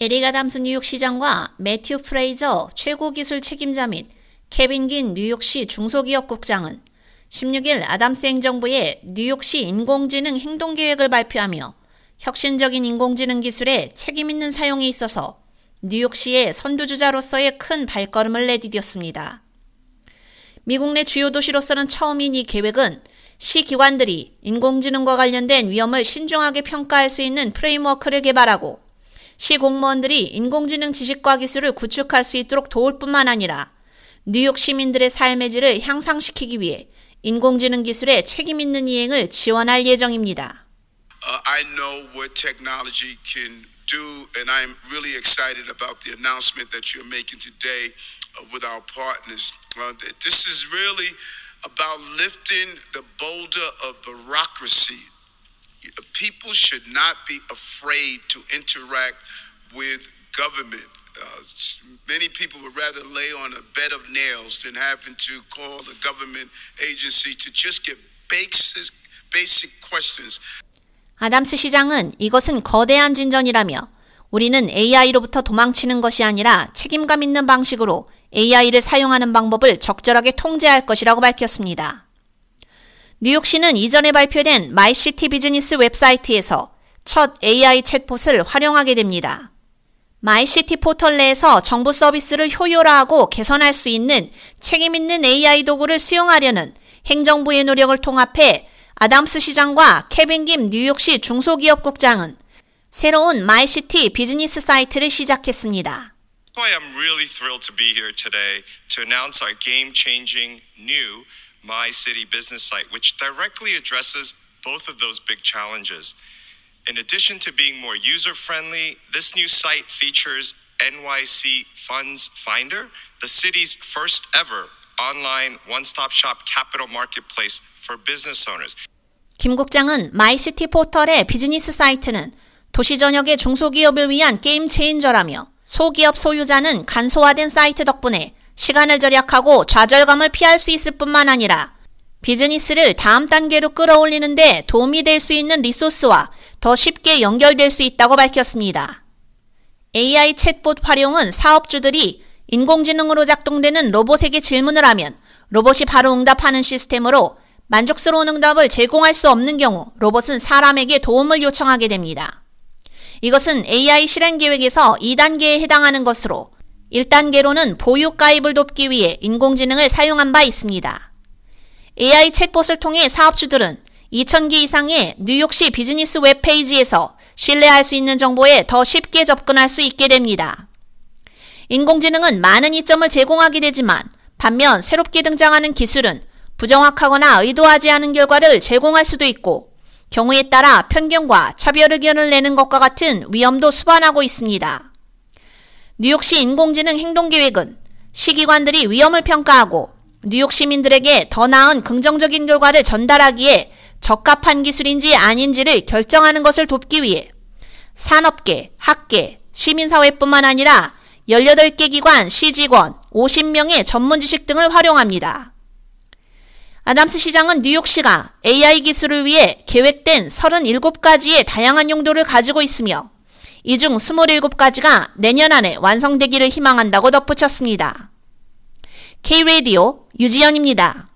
에릭 아담스 뉴욕 시장과 매튜 프레이저 최고 기술 책임자 및 케빈 김 뉴욕시 중소기업국장은 16일 아담스 행정부의 뉴욕시 인공지능 행동계획을 발표하며 혁신적인 인공지능 기술의 책임있는 사용에 있어서 뉴욕시의 선두주자로서의 큰 발걸음을 내디뎠습니다. 미국 내 주요 도시로서는 처음인 이 계획은 시 기관들이 인공지능과 관련된 위험을 신중하게 평가할 수 있는 framework를 개발하고 시 공무원들이 인공지능 지식과 기술을 구축할 수 있도록 도울 뿐만 아니라 뉴욕 시민들의 삶의 질을 향상시키기 위해 인공지능 기술의 책임 있는 이행을 지원할 예정입니다. Uh, I know what technology can do, and I'm really excited about the announcement that you're making today uh, with our partners. Uh, this is really about lifting the boulder of bureaucracy people should not be afraid to interact with government. Uh, many people would rather lay on a bed of nails than having to call the government agency to just get basic, basic questions. 아담스 시장은 이것은 거대한 진전이라며 우리는 AI로부터 도망치는 것이 아니라 책임감 있는 방식으로 AI를 사용하는 방법을 적절하게 통제할 것이라고 밝혔습니다. 뉴욕시는 이전에 발표된 마이시티 비즈니스 웹사이트에서 첫 AI 챗봇을 활용하게 됩니다. 마이시티 포털 내에서 정부 서비스를 효율화하고 개선할 수 있는 책임있는 AI 도구를 수용하려는 행정부의 노력을 통합해 아담스 시장과 케빈 김 뉴욕시 중소기업국장은 새로운 마이시티 비즈니스 사이트를 시작했습니다. I am really thrilled to be here today to announce our game-changing new My City business site, which directly addresses both of those big challenges. In addition to being more user friendly, this new site features NYC Funds Finder, the city's first ever online one stop shop capital marketplace for business owners. 김 국장은 마이시티 포털의 비즈니스 사이트는 도시 전역의 중소기업을 위한 게임 체인저라며 소기업 소유자는 간소화된 사이트 덕분에 시간을 절약하고 좌절감을 피할 수 있을 뿐만 아니라 비즈니스를 다음 단계로 끌어올리는데 도움이 될 수 있는 리소스와 더 쉽게 연결될 수 있다고 밝혔습니다. AI 챗봇 활용은 사업주들이 인공지능으로 작동되는 로봇에게 질문을 하면 로봇이 바로 응답하는 시스템으로 만족스러운 응답을 제공할 수 없는 경우 로봇은 사람에게 도움을 요청하게 됩니다. 이것은 AI 실행 계획에서 2단계에 해당하는 것으로 1단계로는 보육 가입을 돕기 위해 인공지능을 사용한 바 있습니다. AI 챗봇을 통해 사업주들은 2,000개 이상의 뉴욕시 비즈니스 웹페이지에서 신뢰할 수 있는 정보에 더 쉽게 접근할 수 있게 됩니다. 인공지능은 많은 이점을 제공하게 되지만 반면 새롭게 등장하는 기술은 부정확하거나 의도하지 않은 결과를 제공할 수도 있고 경우에 따라 편견과 차별 의견을 내는 것과 같은 위험도 수반하고 있습니다. 뉴욕시 인공지능 행동계획은 시기관들이 위험을 평가하고 뉴욕 시민들에게 더 나은 긍정적인 결과를 전달하기에 적합한 기술인지 아닌지를 결정하는 것을 돕기 위해 산업계, 학계, 시민사회뿐만 아니라 18개 기관 시직원 50명의 전문 지식 등을 활용합니다. 아담스 시장은 뉴욕시가 AI 기술을 위해 계획된 37가지의 다양한 용도를 가지고 있으며 이 중 27가지가 내년 안에 완성되기를 희망한다고 덧붙였습니다. K-Radio 유지연입니다.